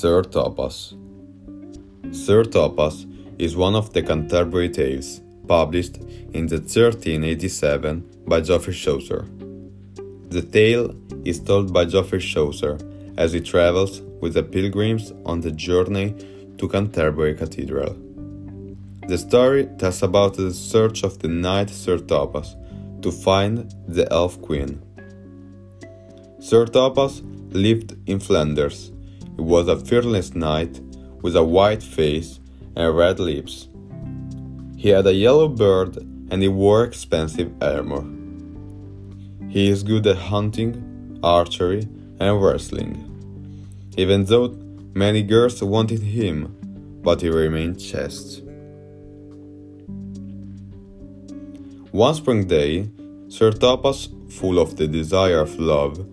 Sir Thopas Sir Thopas is one of the Canterbury Tales, published in the 1387 by Geoffrey Chaucer. The tale is told by Geoffrey Chaucer as he travels with the pilgrims on the journey to Canterbury Cathedral. The story tells about the search of the knight Sir Thopas to find the Elf Queen. Sir Thopas lived in Flanders. He was a fearless knight with a white face and red lips. He had a yellow beard and he wore expensive armor. He is good at hunting, archery, and wrestling. Even though many girls wanted him, but he remained chaste. One spring day, Sir Thopas, full of the desire of love,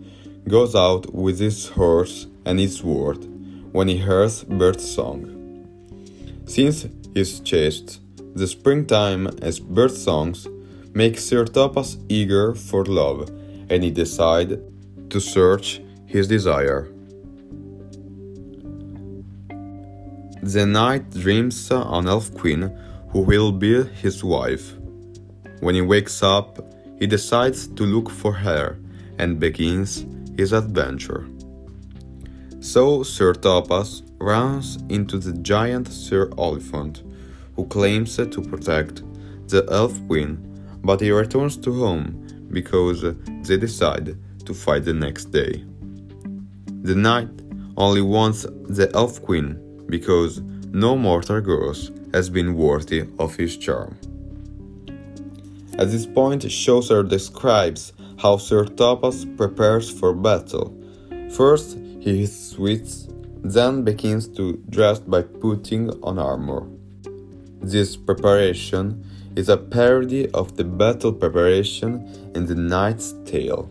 goes out with his horse and his sword when he hears bird song. Since he is chaste, the springtime as bird songs make Sir Thopas eager for love, and he decides to search his desire. The knight dreams an elf queen who will be his wife. When he wakes up, he decides to look for her and begins his adventure. So Sir Thopas runs into the giant Sir Oliphant, who claims to protect the elf queen, but he returns to home because they decide to fight the next day. The knight only wants the elf queen because no mortal girls has been worthy of his charm. At this point, Chaucer describes how Sir Thopas prepares for battle. First, he sweats, then begins to dress by putting on armor. This preparation is a parody of the battle preparation in the Knight's Tale.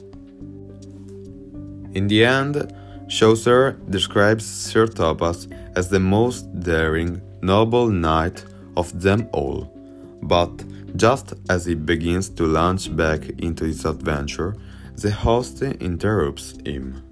In the end, Chaucer describes Sir Thopas as the most daring, noble knight of them all. But just as he begins to launch back into his adventure, the host interrupts him.